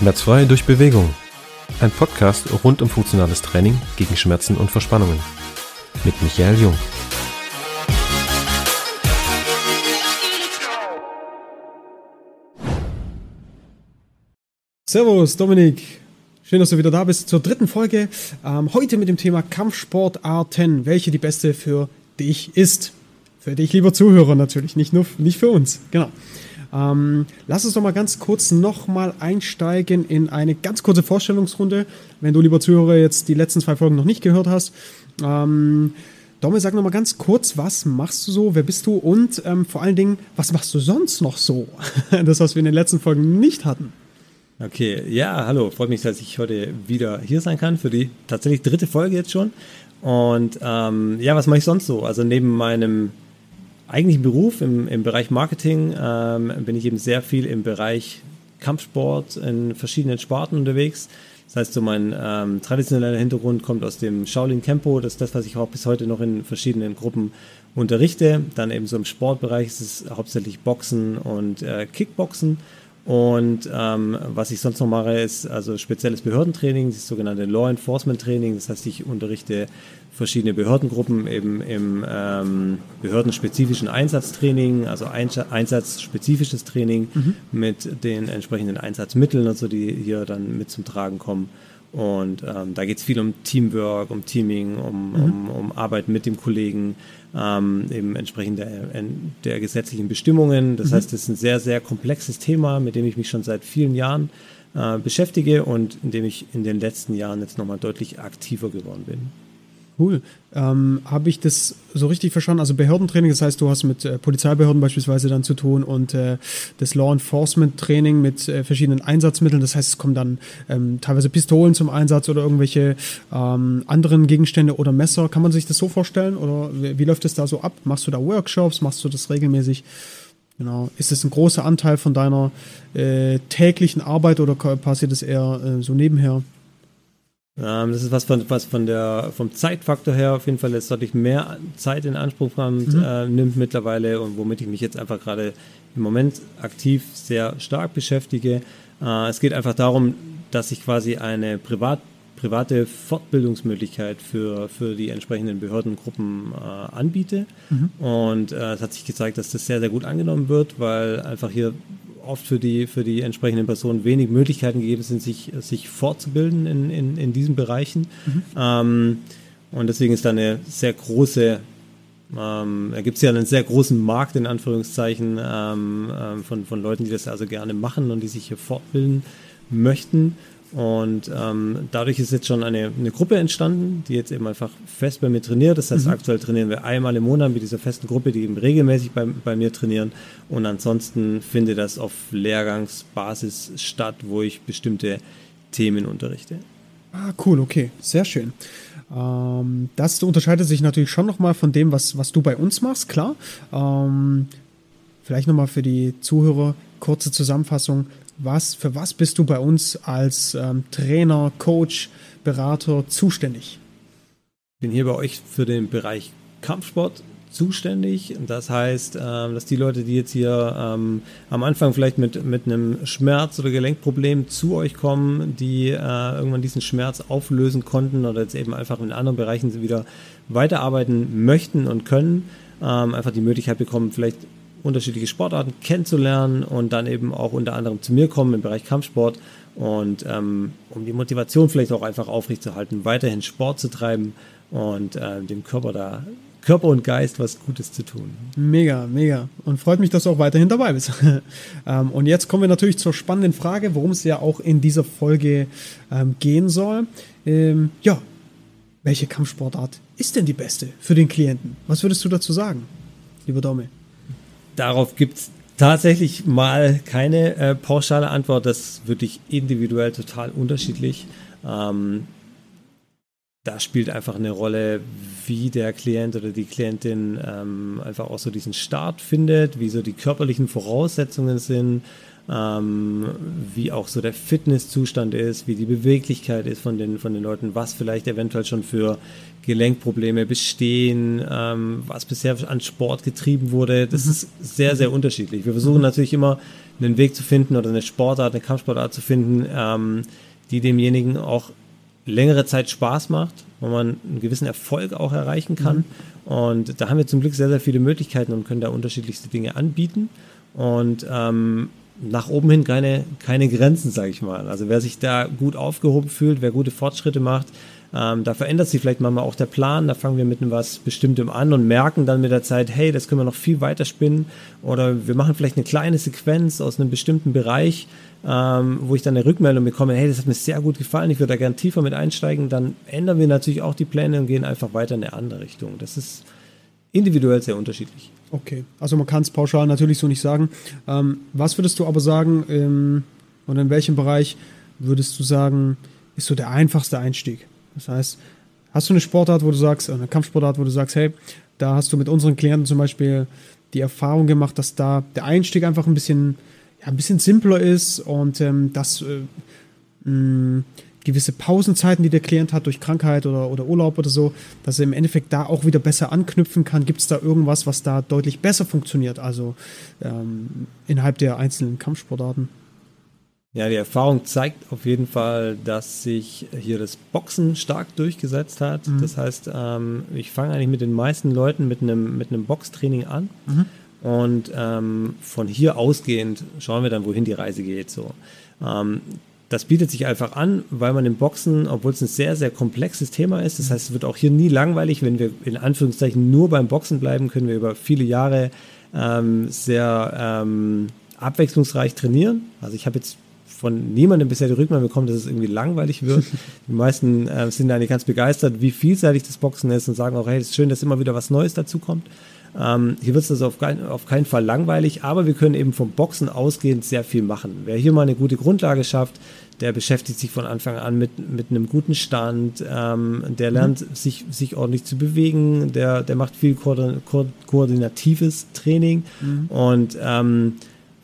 Schmerzfrei durch Bewegung. Ein Podcast rund um funktionales Training gegen Schmerzen und Verspannungen. Mit Michael Jung. Servus, Dominik. Schön, dass du wieder da bist zur dritten Folge. Ähm, heute mit dem Thema Kampfsportarten, welche die beste für dich ist. Für dich, lieber Zuhörer, natürlich, nicht nur nicht für uns. Genau. Ähm, lass uns doch mal ganz kurz nochmal einsteigen in eine ganz kurze Vorstellungsrunde. Wenn du, lieber Zuhörer, jetzt die letzten zwei Folgen noch nicht gehört hast. Ähm, Domme, sag nochmal ganz kurz, was machst du so, wer bist du und ähm, vor allen Dingen, was machst du sonst noch so? das, was wir in den letzten Folgen nicht hatten. Okay, ja, hallo, freut mich, dass ich heute wieder hier sein kann für die tatsächlich dritte Folge jetzt schon. Und ähm, ja, was mache ich sonst so? Also neben meinem eigentlichen Beruf im, im Bereich Marketing ähm, bin ich eben sehr viel im Bereich Kampfsport in verschiedenen Sparten unterwegs. Das heißt, so mein ähm, traditioneller Hintergrund kommt aus dem Shaolin Kempo. Das ist das, was ich auch bis heute noch in verschiedenen Gruppen unterrichte. Dann eben so im Sportbereich ist es hauptsächlich Boxen und äh, Kickboxen. Und ähm, was ich sonst noch mache, ist also spezielles Behördentraining, das sogenannte Law Enforcement Training. Das heißt, ich unterrichte verschiedene Behördengruppen eben im ähm, behördenspezifischen Einsatztraining, also einsatzspezifisches Training mhm. mit den entsprechenden Einsatzmitteln, also die hier dann mit zum Tragen kommen. Und ähm, da geht es viel um Teamwork, um Teaming, um, mhm. um, um Arbeit mit dem Kollegen, ähm, eben entsprechend der, der, gesetzlichen Bestimmungen. Das mhm. heißt, es ist ein sehr, sehr komplexes Thema, mit dem ich mich schon seit vielen Jahren äh, beschäftige und in dem ich in den letzten Jahren jetzt nochmal deutlich aktiver geworden bin. Cool. Ähm, Habe ich das so richtig verstanden? Also Behördentraining, das heißt, du hast mit äh, Polizeibehörden beispielsweise dann zu tun und äh, das Law Enforcement Training mit äh, verschiedenen Einsatzmitteln. Das heißt, es kommen dann ähm, teilweise Pistolen zum Einsatz oder irgendwelche ähm, anderen Gegenstände oder Messer. Kann man sich das so vorstellen? Oder wie, wie läuft es da so ab? Machst du da Workshops? Machst du das regelmäßig? Genau. Ist das ein großer Anteil von deiner äh, täglichen Arbeit oder passiert das eher äh, so nebenher? Ähm, das ist was von, was von der, vom Zeitfaktor her auf jeden Fall jetzt deutlich mehr Zeit in Anspruch kommt, mhm. äh, nimmt mittlerweile und womit ich mich jetzt einfach gerade im Moment aktiv sehr stark beschäftige. Äh, es geht einfach darum, dass ich quasi eine privat, private Fortbildungsmöglichkeit für, für die entsprechenden Behördengruppen äh, anbiete. Mhm. Und äh, es hat sich gezeigt, dass das sehr, sehr gut angenommen wird, weil einfach hier oft für die, für die entsprechenden Personen wenig Möglichkeiten gegeben sind, sich, sich fortzubilden in, in, in diesen Bereichen. Mhm. Ähm, und deswegen ist da eine sehr große, ähm, da gibt es ja einen sehr großen Markt in Anführungszeichen ähm, ähm, von, von Leuten, die das also gerne machen und die sich hier fortbilden möchten. Und ähm, dadurch ist jetzt schon eine, eine Gruppe entstanden, die jetzt eben einfach fest bei mir trainiert. Das heißt, mhm. aktuell trainieren wir einmal im Monat mit dieser festen Gruppe, die eben regelmäßig bei, bei mir trainieren. Und ansonsten findet das auf Lehrgangsbasis statt, wo ich bestimmte Themen unterrichte. Ah, cool, okay, sehr schön. Ähm, das unterscheidet sich natürlich schon nochmal von dem, was, was du bei uns machst, klar. Ähm, vielleicht nochmal für die Zuhörer kurze Zusammenfassung was, für was bist du bei uns als ähm, Trainer, Coach, Berater zuständig? Ich bin hier bei euch für den Bereich Kampfsport zuständig. Das heißt, ähm, dass die Leute, die jetzt hier ähm, am Anfang vielleicht mit, mit einem Schmerz oder Gelenkproblem zu euch kommen, die äh, irgendwann diesen Schmerz auflösen konnten oder jetzt eben einfach in anderen Bereichen wieder weiterarbeiten möchten und können, ähm, einfach die Möglichkeit bekommen, vielleicht unterschiedliche Sportarten kennenzulernen und dann eben auch unter anderem zu mir kommen im Bereich Kampfsport und ähm, um die Motivation vielleicht auch einfach aufrechtzuerhalten, weiterhin Sport zu treiben und äh, dem Körper da Körper und Geist was Gutes zu tun. Mega, mega. Und freut mich, dass du auch weiterhin dabei bist. ähm, und jetzt kommen wir natürlich zur spannenden Frage, worum es ja auch in dieser Folge ähm, gehen soll. Ähm, ja, welche Kampfsportart ist denn die beste für den Klienten? Was würdest du dazu sagen, lieber Domme? Darauf gibt es tatsächlich mal keine äh, pauschale Antwort. Das ist wirklich individuell total unterschiedlich. Ähm, da spielt einfach eine Rolle, wie der Klient oder die Klientin ähm, einfach auch so diesen Start findet, wie so die körperlichen Voraussetzungen sind, ähm, wie auch so der Fitnesszustand ist, wie die Beweglichkeit ist von den, von den Leuten, was vielleicht eventuell schon für Gelenkprobleme bestehen, ähm, was bisher an Sport getrieben wurde. Das mhm. ist sehr, sehr unterschiedlich. Wir versuchen mhm. natürlich immer einen Weg zu finden oder eine Sportart, eine Kampfsportart zu finden, ähm, die demjenigen auch längere Zeit Spaß macht, wo man einen gewissen Erfolg auch erreichen kann. Mhm. Und da haben wir zum Glück sehr, sehr viele Möglichkeiten und können da unterschiedlichste Dinge anbieten. Und ähm, nach oben hin keine, keine Grenzen, sage ich mal. Also wer sich da gut aufgehoben fühlt, wer gute Fortschritte macht, ähm, da verändert sich vielleicht manchmal auch der Plan, da fangen wir mit etwas Bestimmtem an und merken dann mit der Zeit, hey, das können wir noch viel weiter spinnen oder wir machen vielleicht eine kleine Sequenz aus einem bestimmten Bereich, ähm, wo ich dann eine Rückmeldung bekomme, hey, das hat mir sehr gut gefallen, ich würde da gerne tiefer mit einsteigen, dann ändern wir natürlich auch die Pläne und gehen einfach weiter in eine andere Richtung. Das ist individuell sehr unterschiedlich. Okay, also man kann es pauschal natürlich so nicht sagen. Ähm, was würdest du aber sagen, ähm, oder in welchem Bereich würdest du sagen, ist so der einfachste Einstieg? Das heißt, hast du eine Sportart, wo du sagst, eine Kampfsportart, wo du sagst, hey, da hast du mit unseren Klienten zum Beispiel die Erfahrung gemacht, dass da der Einstieg einfach ein bisschen, ja, ein bisschen simpler ist und ähm, dass äh, mh, gewisse Pausenzeiten, die der Klient hat durch Krankheit oder, oder Urlaub oder so, dass er im Endeffekt da auch wieder besser anknüpfen kann. Gibt es da irgendwas, was da deutlich besser funktioniert, also ähm, innerhalb der einzelnen Kampfsportarten? Ja, die Erfahrung zeigt auf jeden Fall, dass sich hier das Boxen stark durchgesetzt hat. Mhm. Das heißt, ähm, ich fange eigentlich mit den meisten Leuten mit einem, mit einem Boxtraining an. Mhm. Und ähm, von hier ausgehend schauen wir dann, wohin die Reise geht. So. Ähm, das bietet sich einfach an, weil man im Boxen, obwohl es ein sehr, sehr komplexes Thema ist, das heißt, es wird auch hier nie langweilig, wenn wir in Anführungszeichen nur beim Boxen bleiben, können wir über viele Jahre ähm, sehr ähm, abwechslungsreich trainieren. Also ich habe jetzt von niemandem bisher die Rückmeldung bekommen, dass es irgendwie langweilig wird. Die meisten äh, sind eigentlich ganz begeistert, wie vielseitig das Boxen ist und sagen auch, hey, es ist schön, dass immer wieder was Neues dazu kommt. Ähm, hier wird es also auf, kein, auf, keinen Fall langweilig, aber wir können eben vom Boxen ausgehend sehr viel machen. Wer hier mal eine gute Grundlage schafft, der beschäftigt sich von Anfang an mit, mit einem guten Stand, ähm, der lernt mhm. sich, sich ordentlich zu bewegen, der, der macht viel koordinatives Training mhm. und ähm,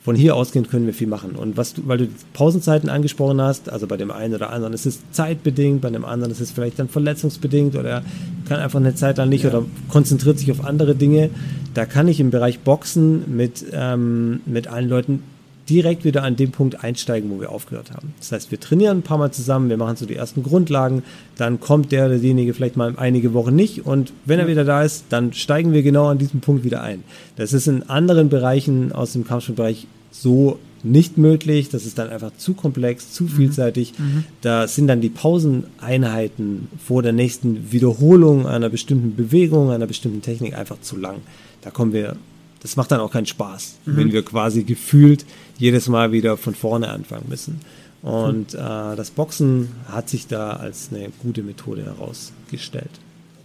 von hier ausgehend können wir viel machen. Und was du, weil du Pausenzeiten angesprochen hast, also bei dem einen oder anderen ist es zeitbedingt, bei dem anderen ist es vielleicht dann verletzungsbedingt oder kann einfach eine Zeit lang nicht ja. oder konzentriert sich auf andere Dinge. Da kann ich im Bereich Boxen mit, ähm, mit allen Leuten direkt wieder an dem Punkt einsteigen, wo wir aufgehört haben. Das heißt, wir trainieren ein paar Mal zusammen, wir machen so die ersten Grundlagen, dann kommt der oder derjenige vielleicht mal einige Wochen nicht und wenn er wieder da ist, dann steigen wir genau an diesem Punkt wieder ein. Das ist in anderen Bereichen aus dem Kampfsportbereich so nicht möglich. Das ist dann einfach zu komplex, zu mhm. vielseitig. Mhm. Da sind dann die Pauseneinheiten vor der nächsten Wiederholung einer bestimmten Bewegung, einer bestimmten Technik einfach zu lang. Da kommen wir, das macht dann auch keinen Spaß, mhm. wenn wir quasi gefühlt jedes Mal wieder von vorne anfangen müssen. Und äh, das Boxen hat sich da als eine gute Methode herausgestellt.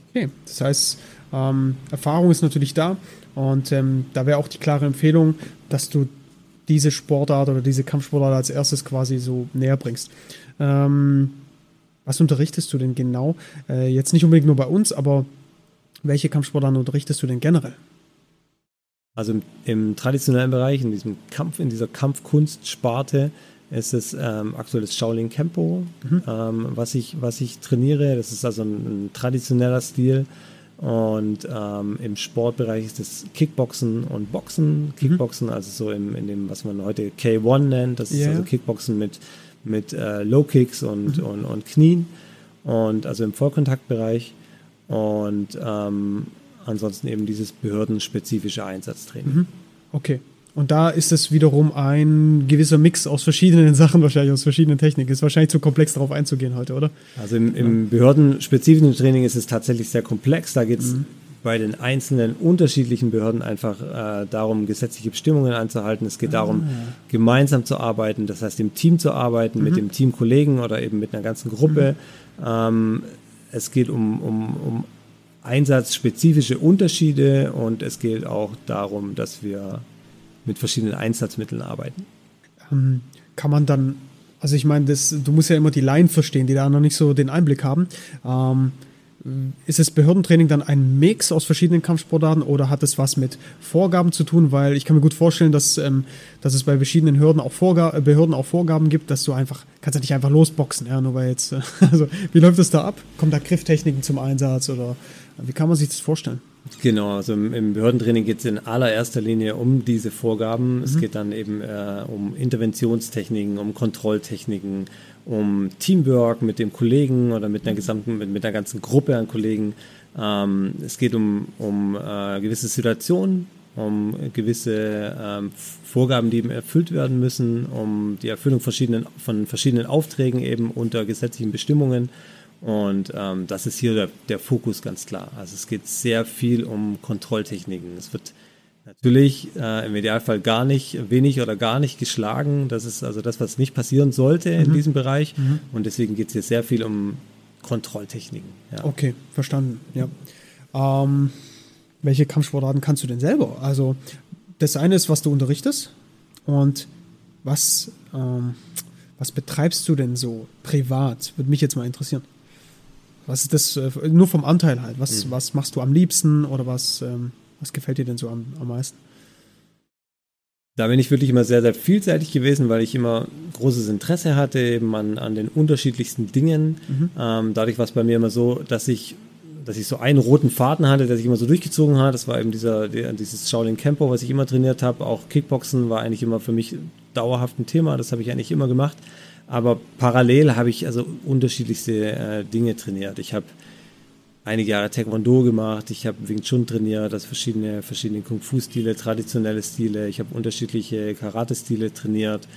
Okay, das heißt, ähm, Erfahrung ist natürlich da und ähm, da wäre auch die klare Empfehlung, dass du diese Sportart oder diese Kampfsportart als erstes quasi so näher bringst. Ähm, was unterrichtest du denn genau? Äh, jetzt nicht unbedingt nur bei uns, aber welche Kampfsportarten unterrichtest du denn generell? Also im, im traditionellen Bereich, in diesem Kampf, in dieser Kampfkunstsparte, ist es ähm, aktuell das Shaolin Kempo, mhm. ähm, was, ich, was ich trainiere. Das ist also ein, ein traditioneller Stil. Und ähm, im Sportbereich ist es Kickboxen und Boxen. Mhm. Kickboxen, mhm. also so im, in dem, was man heute K1 nennt. Das yeah. ist also Kickboxen mit, mit äh, Low Kicks und, mhm. und, und Knien. Und also im Vollkontaktbereich. Und ähm, ansonsten eben dieses behördenspezifische Einsatztraining. Mhm. Okay. Und da ist es wiederum ein gewisser Mix aus verschiedenen Sachen, wahrscheinlich aus verschiedenen Techniken. Ist wahrscheinlich zu komplex darauf einzugehen heute, oder? Also im, im behördenspezifischen Training ist es tatsächlich sehr komplex. Da geht es mhm. bei den einzelnen unterschiedlichen Behörden einfach äh, darum, gesetzliche Bestimmungen einzuhalten. Es geht ah, darum, ja. gemeinsam zu arbeiten, das heißt im Team zu arbeiten, mhm. mit dem Teamkollegen oder eben mit einer ganzen Gruppe. Mhm. Ähm, es geht um, um, um einsatzspezifische Unterschiede und es geht auch darum, dass wir mit verschiedenen Einsatzmitteln arbeiten. Ähm, kann man dann, also ich meine, du musst ja immer die Laien verstehen, die da noch nicht so den Einblick haben. Ähm, ist das Behördentraining dann ein Mix aus verschiedenen Kampfsportarten oder hat es was mit Vorgaben zu tun? Weil ich kann mir gut vorstellen, dass, ähm, dass es bei verschiedenen Hürden auch äh, Behörden auch Vorgaben gibt, dass du einfach, kannst ja nicht einfach losboxen, ja, nur weil jetzt, also wie läuft das da ab? Kommen da Grifftechniken zum Einsatz oder wie kann man sich das vorstellen? Genau, also im, Behördentraining geht es in allererster Linie um diese Vorgaben. Mhm. Es geht dann eben äh, um Interventionstechniken, um Kontrolltechniken, um Teamwork mit dem Kollegen oder mit einer gesamten, mit, mit einer ganzen Gruppe an Kollegen. Ähm, es geht um, um äh, gewisse Situationen, um gewisse ähm, Vorgaben, die eben erfüllt werden müssen, um die Erfüllung verschiedenen, von verschiedenen Aufträgen eben unter gesetzlichen Bestimmungen. Und ähm, das ist hier der, der Fokus ganz klar. Also es geht sehr viel um Kontrolltechniken. Es wird Natürlich äh, im Idealfall gar nicht, wenig oder gar nicht geschlagen. Das ist also das, was nicht passieren sollte in mhm. diesem Bereich. Mhm. Und deswegen geht es hier sehr viel um Kontrolltechniken. Ja. Okay, verstanden. Ja. Ähm, welche Kampfsportarten kannst du denn selber? Also das eine ist, was du unterrichtest und was, ähm, was betreibst du denn so privat? Würde mich jetzt mal interessieren. Was ist das, äh, nur vom Anteil halt, was, mhm. was machst du am liebsten oder was, ähm, was gefällt dir denn so am, am meisten? Da bin ich wirklich immer sehr, sehr vielseitig gewesen, weil ich immer großes Interesse hatte eben an, an den unterschiedlichsten Dingen. Mhm. Ähm, dadurch war es bei mir immer so, dass ich, dass ich so einen roten Faden hatte, der sich immer so durchgezogen hat. Das war eben dieser, dieses Shaolin Campo, was ich immer trainiert habe. Auch Kickboxen war eigentlich immer für mich dauerhaft ein Thema. Das habe ich eigentlich immer gemacht. Aber parallel habe ich also unterschiedlichste äh, Dinge trainiert. Ich habe einige Jahre Taekwondo gemacht, ich habe Wing Chun trainiert, das verschiedene, verschiedene Kung-Fu-Stile, traditionelle Stile, ich habe unterschiedliche Karate-Stile trainiert.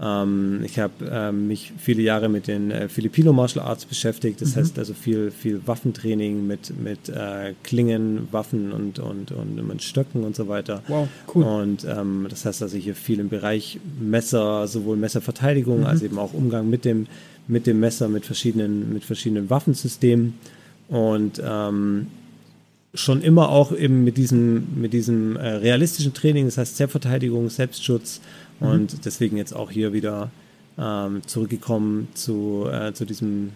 Ähm, ich habe ähm, mich viele Jahre mit den äh, Filipino Martial Arts beschäftigt, das mhm. heißt also viel, viel Waffentraining mit, mit äh, Klingen, Waffen und, und, und mit Stöcken und so weiter. Wow, cool. Und ähm, das heißt also hier viel im Bereich Messer, sowohl Messerverteidigung mhm. als eben auch Umgang mit dem, mit dem Messer, mit verschiedenen, mit verschiedenen Waffensystemen. Und ähm, schon immer auch eben mit diesem, mit diesem äh, realistischen Training, das heißt Selbstverteidigung, Selbstschutz mhm. und deswegen jetzt auch hier wieder ähm, zurückgekommen zu, äh, zu diesem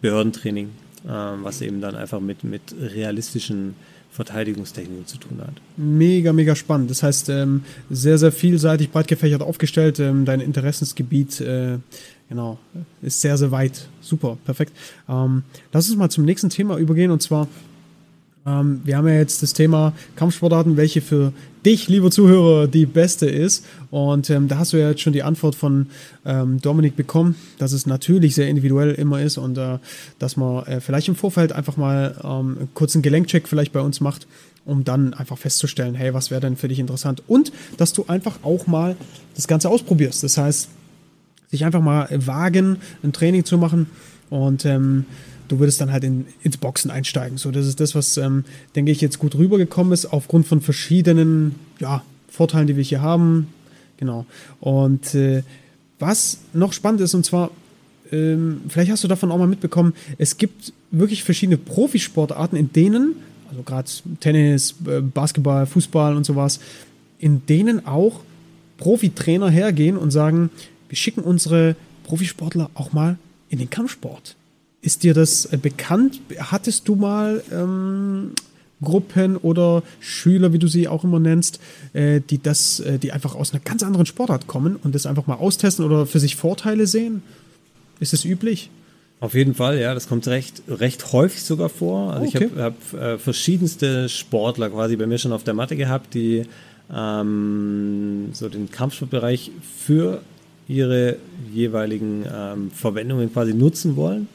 Behördentraining, ähm, was eben dann einfach mit, mit realistischen Verteidigungstechniken zu tun hat. Mega, mega spannend. Das heißt, ähm, sehr, sehr vielseitig, breit gefächert aufgestellt. Ähm, dein Interessensgebiet äh, Genau, ist sehr, sehr weit. Super, perfekt. Ähm, lass uns mal zum nächsten Thema übergehen und zwar, ähm, wir haben ja jetzt das Thema Kampfsportarten, welche für dich, lieber Zuhörer, die beste ist. Und ähm, da hast du ja jetzt schon die Antwort von ähm, Dominik bekommen, dass es natürlich sehr individuell immer ist und äh, dass man äh, vielleicht im Vorfeld einfach mal ähm, einen kurzen Gelenkcheck vielleicht bei uns macht um dann einfach festzustellen, hey, was wäre denn für dich interessant? Und dass du einfach auch mal das Ganze ausprobierst. Das heißt, sich einfach mal wagen, ein Training zu machen und ähm, du würdest dann halt in, ins Boxen einsteigen. So, das ist das, was, ähm, denke ich, jetzt gut rübergekommen ist, aufgrund von verschiedenen ja, Vorteilen, die wir hier haben. Genau. Und äh, was noch spannend ist, und zwar, ähm, vielleicht hast du davon auch mal mitbekommen, es gibt wirklich verschiedene Profisportarten, in denen, also gerade Tennis, äh, Basketball, Fußball und sowas, in denen auch Profitrainer hergehen und sagen, wir schicken unsere Profisportler auch mal in den Kampfsport. Ist dir das äh, bekannt? Hattest du mal ähm, Gruppen oder Schüler, wie du sie auch immer nennst, äh, die das, äh, die einfach aus einer ganz anderen Sportart kommen und das einfach mal austesten oder für sich Vorteile sehen? Ist das üblich? Auf jeden Fall, ja, das kommt recht, recht häufig sogar vor. Also okay. ich habe hab, äh, verschiedenste Sportler quasi bei mir schon auf der Matte gehabt, die ähm, so den Kampfsportbereich für ihre jeweiligen ähm, Verwendungen quasi nutzen wollen.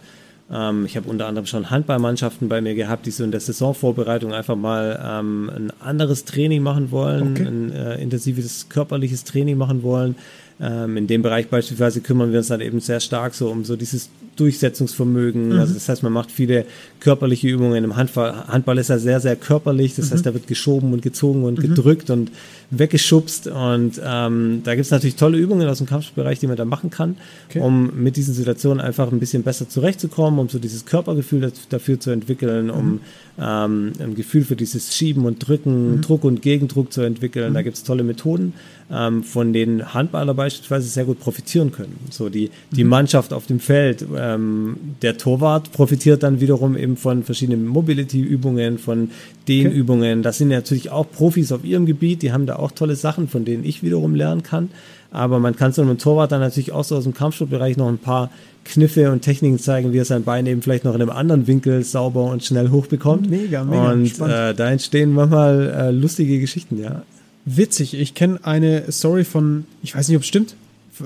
Ähm, ich habe unter anderem schon Handballmannschaften bei mir gehabt, die so in der Saisonvorbereitung einfach mal ähm, ein anderes Training machen wollen, okay. ein äh, intensives körperliches Training machen wollen. Ähm, in dem Bereich beispielsweise kümmern wir uns dann eben sehr stark so um so dieses Durchsetzungsvermögen. Mhm. Also das heißt, man macht viele körperliche Übungen. Im Handball, Handball ist ja sehr, sehr körperlich. Das mhm. heißt, da wird geschoben und gezogen und mhm. gedrückt und weggeschubst. Und ähm, da gibt es natürlich tolle Übungen aus dem Kampfbereich, die man da machen kann, okay. um mit diesen Situationen einfach ein bisschen besser zurechtzukommen, um so dieses Körpergefühl dafür zu entwickeln, um mhm. ähm, ein Gefühl für dieses Schieben und Drücken, mhm. Druck und Gegendruck zu entwickeln. Da mhm. gibt es tolle Methoden. Ähm, von den Handballer beispielsweise sehr gut profitieren können. So die, die. Mannschaft auf dem Feld, ähm, der Torwart profitiert dann wiederum eben von verschiedenen Mobility-Übungen, von Dehnübungen. Okay. Das sind natürlich auch Profis auf ihrem Gebiet, die haben da auch tolle Sachen, von denen ich wiederum lernen kann. Aber man kann so einem Torwart dann natürlich auch so aus dem Kampfsportbereich noch ein paar Kniffe und Techniken zeigen, wie er sein Bein eben vielleicht noch in einem anderen Winkel sauber und schnell hochbekommt. Mega, mega. Und äh, da entstehen manchmal äh, lustige Geschichten, ja. Witzig, ich kenne eine Story von, ich weiß nicht, ob es stimmt.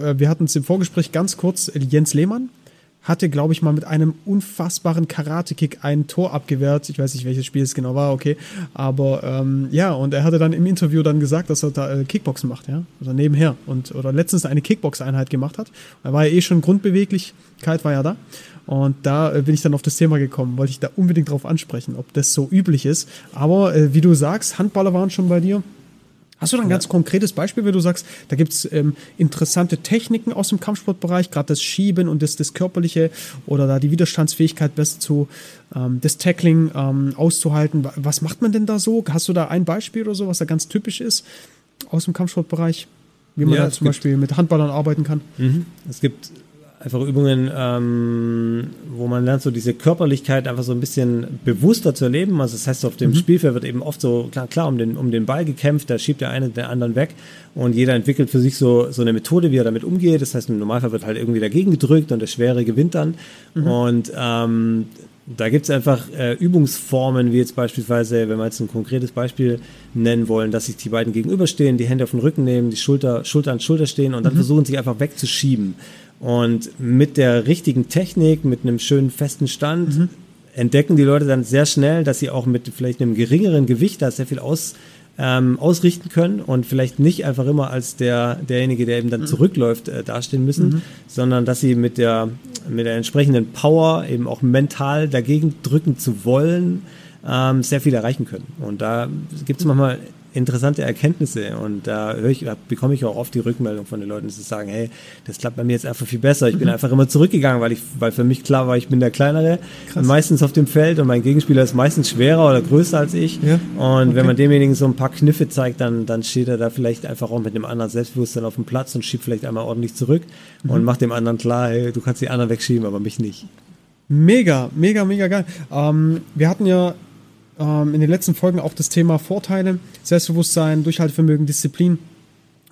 Äh, wir hatten es im Vorgespräch ganz kurz, Jens Lehmann hatte, glaube ich, mal mit einem unfassbaren Karate-Kick ein Tor abgewehrt. Ich weiß nicht, welches Spiel es genau war, okay. Aber ähm, ja, und er hatte dann im Interview dann gesagt, dass er da äh, Kickboxen macht, ja. Also nebenher. Und, oder letztens eine Kickbox-Einheit gemacht hat. Er war ja eh schon Grundbeweglichkeit, war ja da. Und da äh, bin ich dann auf das Thema gekommen, wollte ich da unbedingt drauf ansprechen, ob das so üblich ist. Aber äh, wie du sagst, Handballer waren schon bei dir. Hast du da ein ja. ganz konkretes Beispiel, wenn du sagst, da gibt es ähm, interessante Techniken aus dem Kampfsportbereich, gerade das Schieben und das, das Körperliche oder da die Widerstandsfähigkeit besser zu, ähm, das Tackling ähm, auszuhalten. Was macht man denn da so? Hast du da ein Beispiel oder so, was da ganz typisch ist aus dem Kampfsportbereich? Wie man ja, da zum Beispiel mit Handballern arbeiten kann? Mhm. Es gibt einfach Übungen, ähm, wo man lernt, so diese Körperlichkeit einfach so ein bisschen bewusster zu erleben. Also das heißt, auf dem mhm. Spielfeld wird eben oft so, klar, klar um, den, um den Ball gekämpft, da schiebt der eine den anderen weg und jeder entwickelt für sich so, so eine Methode, wie er damit umgeht. Das heißt, im Normalfall wird halt irgendwie dagegen gedrückt und der Schwere gewinnt dann. Mhm. Und ähm, da gibt es einfach äh, Übungsformen, wie jetzt beispielsweise, wenn wir jetzt ein konkretes Beispiel nennen wollen, dass sich die beiden gegenüberstehen, die Hände auf den Rücken nehmen, die Schulter, Schulter an Schulter stehen und dann mhm. versuchen sich einfach wegzuschieben. Und mit der richtigen Technik, mit einem schönen festen Stand, mhm. entdecken die Leute dann sehr schnell, dass sie auch mit vielleicht einem geringeren Gewicht da sehr viel aus, ähm, ausrichten können und vielleicht nicht einfach immer als der, derjenige, der eben dann mhm. zurückläuft, äh, dastehen müssen, mhm. sondern dass sie mit der, mit der entsprechenden Power eben auch mental dagegen drücken zu wollen, ähm, sehr viel erreichen können. Und da gibt es manchmal interessante Erkenntnisse und da höre ich, bekomme ich auch oft die Rückmeldung von den Leuten, die sagen, hey, das klappt bei mir jetzt einfach viel besser. Ich bin mhm. einfach immer zurückgegangen, weil ich, weil für mich klar war, ich bin der kleinere, Krass. meistens auf dem Feld und mein Gegenspieler ist meistens schwerer oder größer als ich. Ja? Und okay. wenn man demjenigen so ein paar Kniffe zeigt, dann, dann steht er da vielleicht einfach auch mit einem anderen Selbstbewusstsein auf dem Platz und schiebt vielleicht einmal ordentlich zurück mhm. und macht dem anderen klar, hey, du kannst die anderen wegschieben, aber mich nicht. Mega, mega, mega geil. Ähm, wir hatten ja ähm, in den letzten Folgen auch das Thema Vorteile, Selbstbewusstsein, Durchhaltevermögen, Disziplin.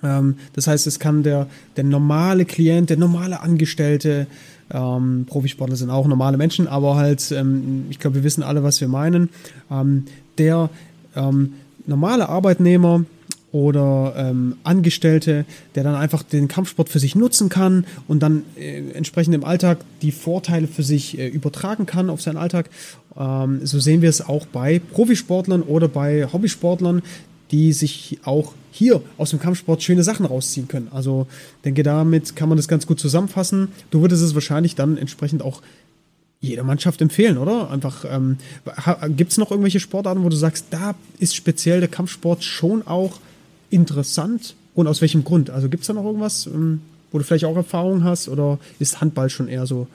Ähm, das heißt, es kann der, der normale Klient, der normale Angestellte, ähm, Profisportler sind auch normale Menschen, aber halt, ähm, ich glaube, wir wissen alle, was wir meinen. Ähm, der ähm, normale Arbeitnehmer, oder ähm, Angestellte, der dann einfach den Kampfsport für sich nutzen kann und dann äh, entsprechend im Alltag die Vorteile für sich äh, übertragen kann auf seinen Alltag. Ähm, so sehen wir es auch bei Profisportlern oder bei Hobbysportlern, die sich auch hier aus dem Kampfsport schöne Sachen rausziehen können. Also denke, damit kann man das ganz gut zusammenfassen. Du würdest es wahrscheinlich dann entsprechend auch jeder Mannschaft empfehlen, oder? Einfach, ähm, gibt es noch irgendwelche Sportarten, wo du sagst, da ist speziell der Kampfsport schon auch interessant und aus welchem Grund? Also gibt es da noch irgendwas, ähm, wo du vielleicht auch Erfahrung hast oder ist Handball schon eher so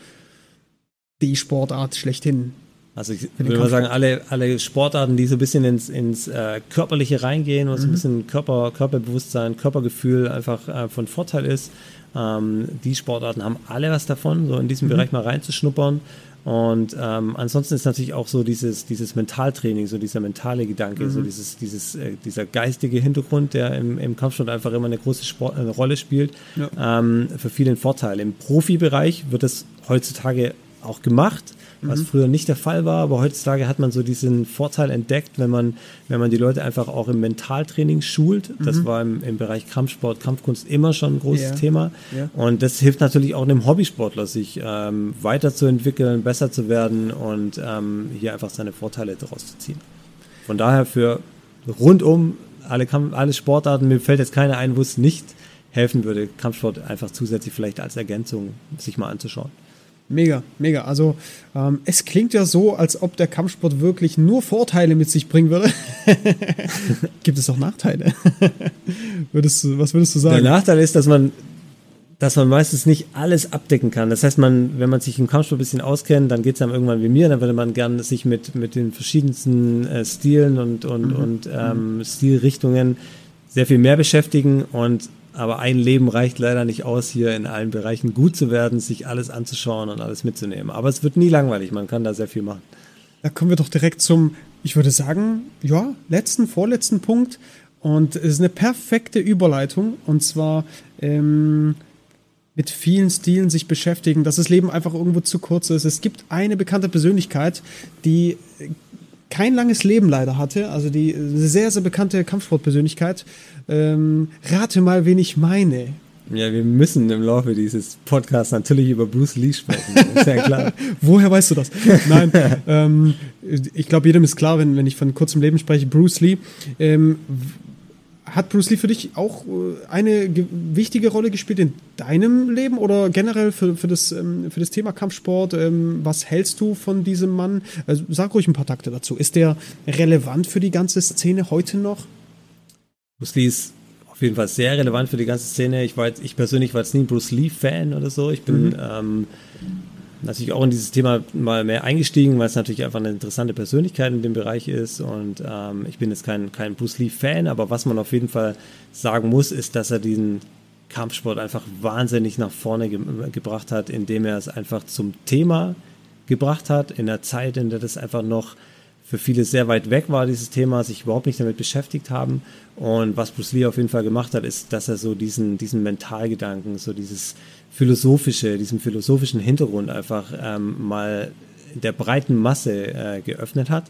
die Sportart schlechthin? Also ich würde mal sagen, alle, alle Sportarten, die so ein bisschen ins, ins äh, Körperliche reingehen und mhm. so ein mhm. bisschen Körper, Körperbewusstsein, Körpergefühl einfach äh, von Vorteil ist, ähm, die Sportarten haben alle was davon, so in diesem mhm. Bereich mal reinzuschnuppern. Und ähm, ansonsten ist natürlich auch so dieses, dieses Mentaltraining, so dieser mentale Gedanke, mhm. so dieses, dieses, äh, dieser geistige Hintergrund, der im, im Kampfsport einfach immer eine große Sport, eine Rolle spielt, ja. ähm, für viele ein Vorteil. Im Profibereich wird das heutzutage auch gemacht was mhm. früher nicht der Fall war, aber heutzutage hat man so diesen Vorteil entdeckt, wenn man, wenn man die Leute einfach auch im Mentaltraining schult. Mhm. Das war im, im Bereich Kampfsport, Kampfkunst immer schon ein großes ja. Thema. Ja. Und das hilft natürlich auch einem Hobbysportler, sich ähm, weiterzuentwickeln, besser zu werden und ähm, hier einfach seine Vorteile daraus zu ziehen. Von daher für rundum alle, alle Sportarten, mir fällt jetzt keine ein, wo es nicht helfen würde, Kampfsport einfach zusätzlich vielleicht als Ergänzung sich mal anzuschauen. Mega, mega. Also ähm, es klingt ja so, als ob der Kampfsport wirklich nur Vorteile mit sich bringen würde. Gibt es auch Nachteile? würdest du, was würdest du sagen? Der Nachteil ist, dass man, dass man meistens nicht alles abdecken kann. Das heißt, man, wenn man sich im Kampfsport ein bisschen auskennt, dann geht es einem irgendwann wie mir, dann würde man gerne sich mit, mit den verschiedensten äh, Stilen und, und, mhm. und ähm, Stilrichtungen sehr viel mehr beschäftigen und aber ein Leben reicht leider nicht aus, hier in allen Bereichen gut zu werden, sich alles anzuschauen und alles mitzunehmen. Aber es wird nie langweilig, man kann da sehr viel machen. Da kommen wir doch direkt zum, ich würde sagen, ja, letzten, vorletzten Punkt. Und es ist eine perfekte Überleitung. Und zwar ähm, mit vielen Stilen sich beschäftigen, dass das Leben einfach irgendwo zu kurz ist. Es gibt eine bekannte Persönlichkeit, die kein langes Leben leider hatte, also die eine sehr, sehr bekannte Kampfsportpersönlichkeit. Ähm, rate mal, wen ich meine. Ja, wir müssen im Laufe dieses Podcasts natürlich über Bruce Lee sprechen. Ist ja klar. Woher weißt du das? Nein, ähm, ich glaube, jedem ist klar, wenn, wenn ich von kurzem Leben spreche, Bruce Lee. Ähm, hat Bruce Lee für dich auch äh, eine wichtige Rolle gespielt in deinem Leben oder generell für, für, das, ähm, für das Thema Kampfsport? Ähm, was hältst du von diesem Mann? Also sag ruhig ein paar Takte dazu. Ist der relevant für die ganze Szene heute noch? Bruce Lee ist auf jeden Fall sehr relevant für die ganze Szene. Ich, war jetzt, ich persönlich war jetzt nie ein Bruce Lee-Fan oder so. Ich bin mhm. ähm, natürlich auch in dieses Thema mal mehr eingestiegen, weil es natürlich einfach eine interessante Persönlichkeit in dem Bereich ist. Und ähm, ich bin jetzt kein, kein Bruce Lee-Fan, aber was man auf jeden Fall sagen muss, ist, dass er diesen Kampfsport einfach wahnsinnig nach vorne ge gebracht hat, indem er es einfach zum Thema gebracht hat, in der Zeit, in der das einfach noch für viele sehr weit weg war, dieses Thema, sich überhaupt nicht damit beschäftigt haben. Und was Bruce Lee auf jeden Fall gemacht hat, ist, dass er so diesen, diesen Mentalgedanken, so dieses philosophische, diesen philosophischen Hintergrund einfach ähm, mal der breiten Masse äh, geöffnet hat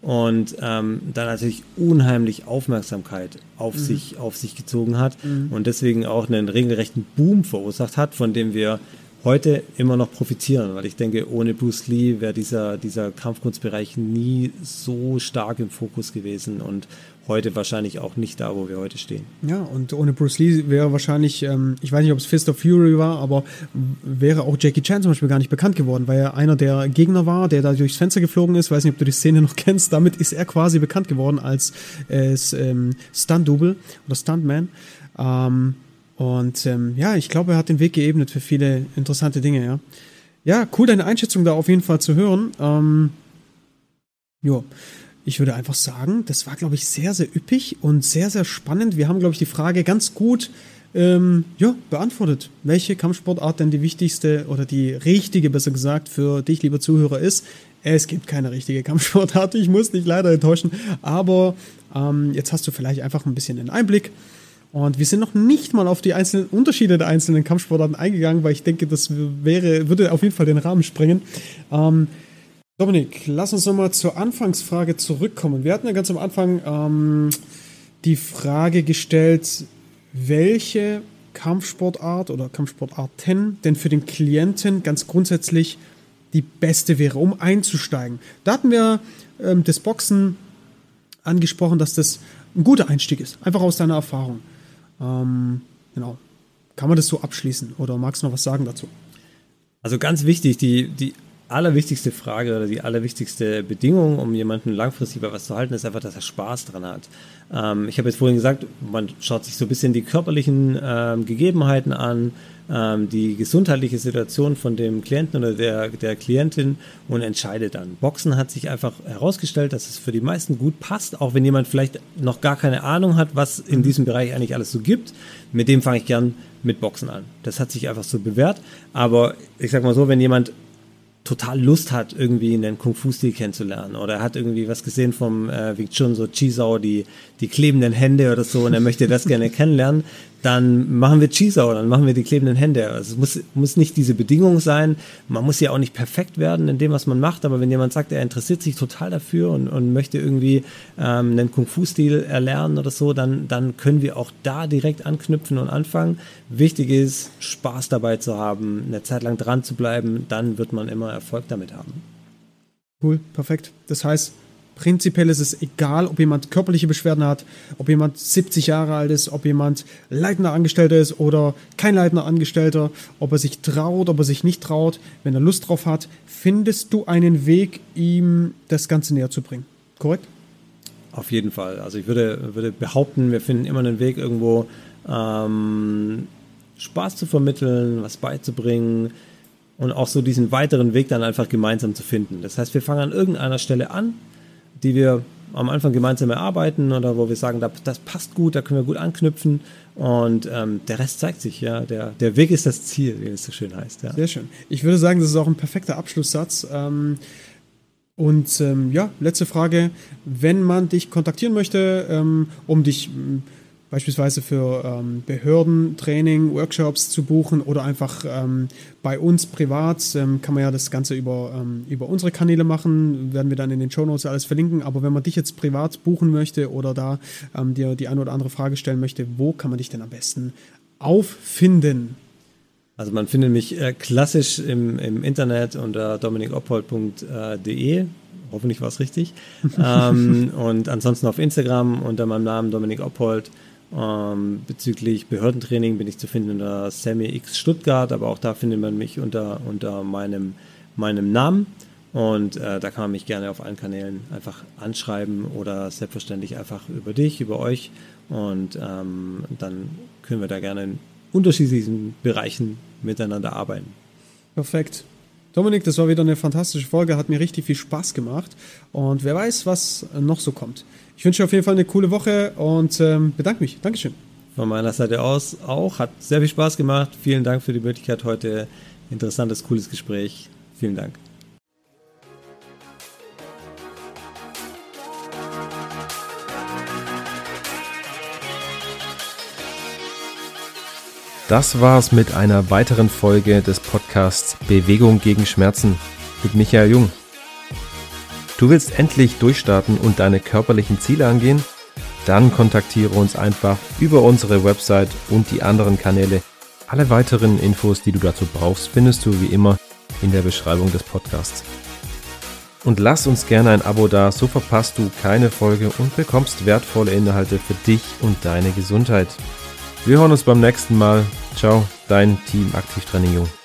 und ähm, dann natürlich unheimlich Aufmerksamkeit auf mhm. sich auf sich gezogen hat mhm. und deswegen auch einen regelrechten Boom verursacht hat, von dem wir heute immer noch profitieren, weil ich denke, ohne Bruce Lee wäre dieser, dieser Kampfkunstbereich nie so stark im Fokus gewesen und heute wahrscheinlich auch nicht da, wo wir heute stehen. Ja, und ohne Bruce Lee wäre wahrscheinlich, ähm, ich weiß nicht, ob es Fist of Fury war, aber wäre auch Jackie Chan zum Beispiel gar nicht bekannt geworden, weil er einer der Gegner war, der da durchs Fenster geflogen ist. Weiß nicht, ob du die Szene noch kennst. Damit ist er quasi bekannt geworden als äh, ähm, Stunt-Double oder Stuntman. Ähm, und ähm, ja, ich glaube, er hat den Weg geebnet für viele interessante Dinge, ja. Ja, cool, deine Einschätzung da auf jeden Fall zu hören. Ähm, jo. Ich würde einfach sagen, das war, glaube ich, sehr, sehr üppig und sehr, sehr spannend. Wir haben, glaube ich, die Frage ganz gut ähm, ja, beantwortet, welche Kampfsportart denn die wichtigste oder die richtige, besser gesagt, für dich, lieber Zuhörer, ist. Es gibt keine richtige Kampfsportart, ich muss dich leider enttäuschen, aber ähm, jetzt hast du vielleicht einfach ein bisschen einen Einblick und wir sind noch nicht mal auf die einzelnen Unterschiede der einzelnen Kampfsportarten eingegangen, weil ich denke, das wäre, würde auf jeden Fall den Rahmen sprengen. Ähm, Dominik, lass uns nochmal zur Anfangsfrage zurückkommen. Wir hatten ja ganz am Anfang ähm, die Frage gestellt, welche Kampfsportart oder Kampfsportarten denn für den Klienten ganz grundsätzlich die beste wäre, um einzusteigen. Da hatten wir ähm, das Boxen angesprochen, dass das ein guter Einstieg ist, einfach aus deiner Erfahrung. Ähm, genau. Kann man das so abschließen oder magst du noch was sagen dazu? Also ganz wichtig, die, die allerwichtigste Frage oder die allerwichtigste Bedingung, um jemanden langfristig bei was zu halten, ist einfach, dass er Spaß dran hat. Ähm, ich habe jetzt vorhin gesagt, man schaut sich so ein bisschen die körperlichen ähm, Gegebenheiten an, ähm, die gesundheitliche Situation von dem Klienten oder der, der Klientin und entscheidet dann. Boxen hat sich einfach herausgestellt, dass es für die meisten gut passt, auch wenn jemand vielleicht noch gar keine Ahnung hat, was in diesem Bereich eigentlich alles so gibt. Mit dem fange ich gern mit Boxen an. Das hat sich einfach so bewährt. Aber ich sag mal so, wenn jemand total Lust hat, irgendwie einen Kung-Fu-Stil kennenzulernen. Oder er hat irgendwie was gesehen vom äh, Wing Chun, so Chisao, die, die klebenden Hände oder so, und er möchte das gerne kennenlernen dann machen wir Cheeseau, dann machen wir die klebenden Hände. Also es muss, muss nicht diese Bedingung sein. Man muss ja auch nicht perfekt werden in dem, was man macht, aber wenn jemand sagt, er interessiert sich total dafür und, und möchte irgendwie ähm, einen Kung-Fu-Stil erlernen oder so, dann, dann können wir auch da direkt anknüpfen und anfangen. Wichtig ist, Spaß dabei zu haben, eine Zeit lang dran zu bleiben, dann wird man immer Erfolg damit haben. Cool, perfekt. Das heißt, Prinzipiell ist es egal, ob jemand körperliche Beschwerden hat, ob jemand 70 Jahre alt ist, ob jemand leitender Angestellter ist oder kein leitender Angestellter, ob er sich traut, ob er sich nicht traut. Wenn er Lust drauf hat, findest du einen Weg, ihm das Ganze näher zu bringen. Korrekt? Auf jeden Fall. Also ich würde, würde behaupten, wir finden immer einen Weg irgendwo ähm, Spaß zu vermitteln, was beizubringen und auch so diesen weiteren Weg dann einfach gemeinsam zu finden. Das heißt, wir fangen an irgendeiner Stelle an, die wir am Anfang gemeinsam erarbeiten oder wo wir sagen, das passt gut, da können wir gut anknüpfen und ähm, der Rest zeigt sich, ja. Der, der Weg ist das Ziel, wie es so schön heißt. Ja. Sehr schön. Ich würde sagen, das ist auch ein perfekter Abschlusssatz. Ähm, und ähm, ja, letzte Frage. Wenn man dich kontaktieren möchte, ähm, um dich beispielsweise für ähm, Behördentraining, Workshops zu buchen oder einfach ähm, bei uns privat, ähm, kann man ja das Ganze über, ähm, über unsere Kanäle machen, werden wir dann in den Show Notes alles verlinken. Aber wenn man dich jetzt privat buchen möchte oder da ähm, dir die eine oder andere Frage stellen möchte, wo kann man dich denn am besten auffinden? Also man findet mich äh, klassisch im, im Internet unter dominikoppold.de. Hoffentlich war es richtig. ähm, und ansonsten auf Instagram unter meinem Namen Dominik Oppold. Ähm, bezüglich Behördentraining bin ich zu finden unter Sammy X Stuttgart, aber auch da findet man mich unter, unter meinem, meinem Namen. Und äh, da kann man mich gerne auf allen Kanälen einfach anschreiben oder selbstverständlich einfach über dich, über euch. Und ähm, dann können wir da gerne in unterschiedlichen Bereichen miteinander arbeiten. Perfekt. Dominik, das war wieder eine fantastische Folge, hat mir richtig viel Spaß gemacht. Und wer weiß, was noch so kommt. Ich wünsche auf jeden Fall eine coole Woche und ähm, bedanke mich. Dankeschön. Von meiner Seite aus auch. Hat sehr viel Spaß gemacht. Vielen Dank für die Möglichkeit heute. Interessantes, cooles Gespräch. Vielen Dank. Das war's mit einer weiteren Folge des Podcasts Bewegung gegen Schmerzen mit Michael Jung. Du willst endlich durchstarten und deine körperlichen Ziele angehen? Dann kontaktiere uns einfach über unsere Website und die anderen Kanäle. Alle weiteren Infos, die du dazu brauchst, findest du wie immer in der Beschreibung des Podcasts. Und lass uns gerne ein Abo da, so verpasst du keine Folge und bekommst wertvolle Inhalte für dich und deine Gesundheit. Wir hören uns beim nächsten Mal. Ciao, dein Team Aktivtraining Jung.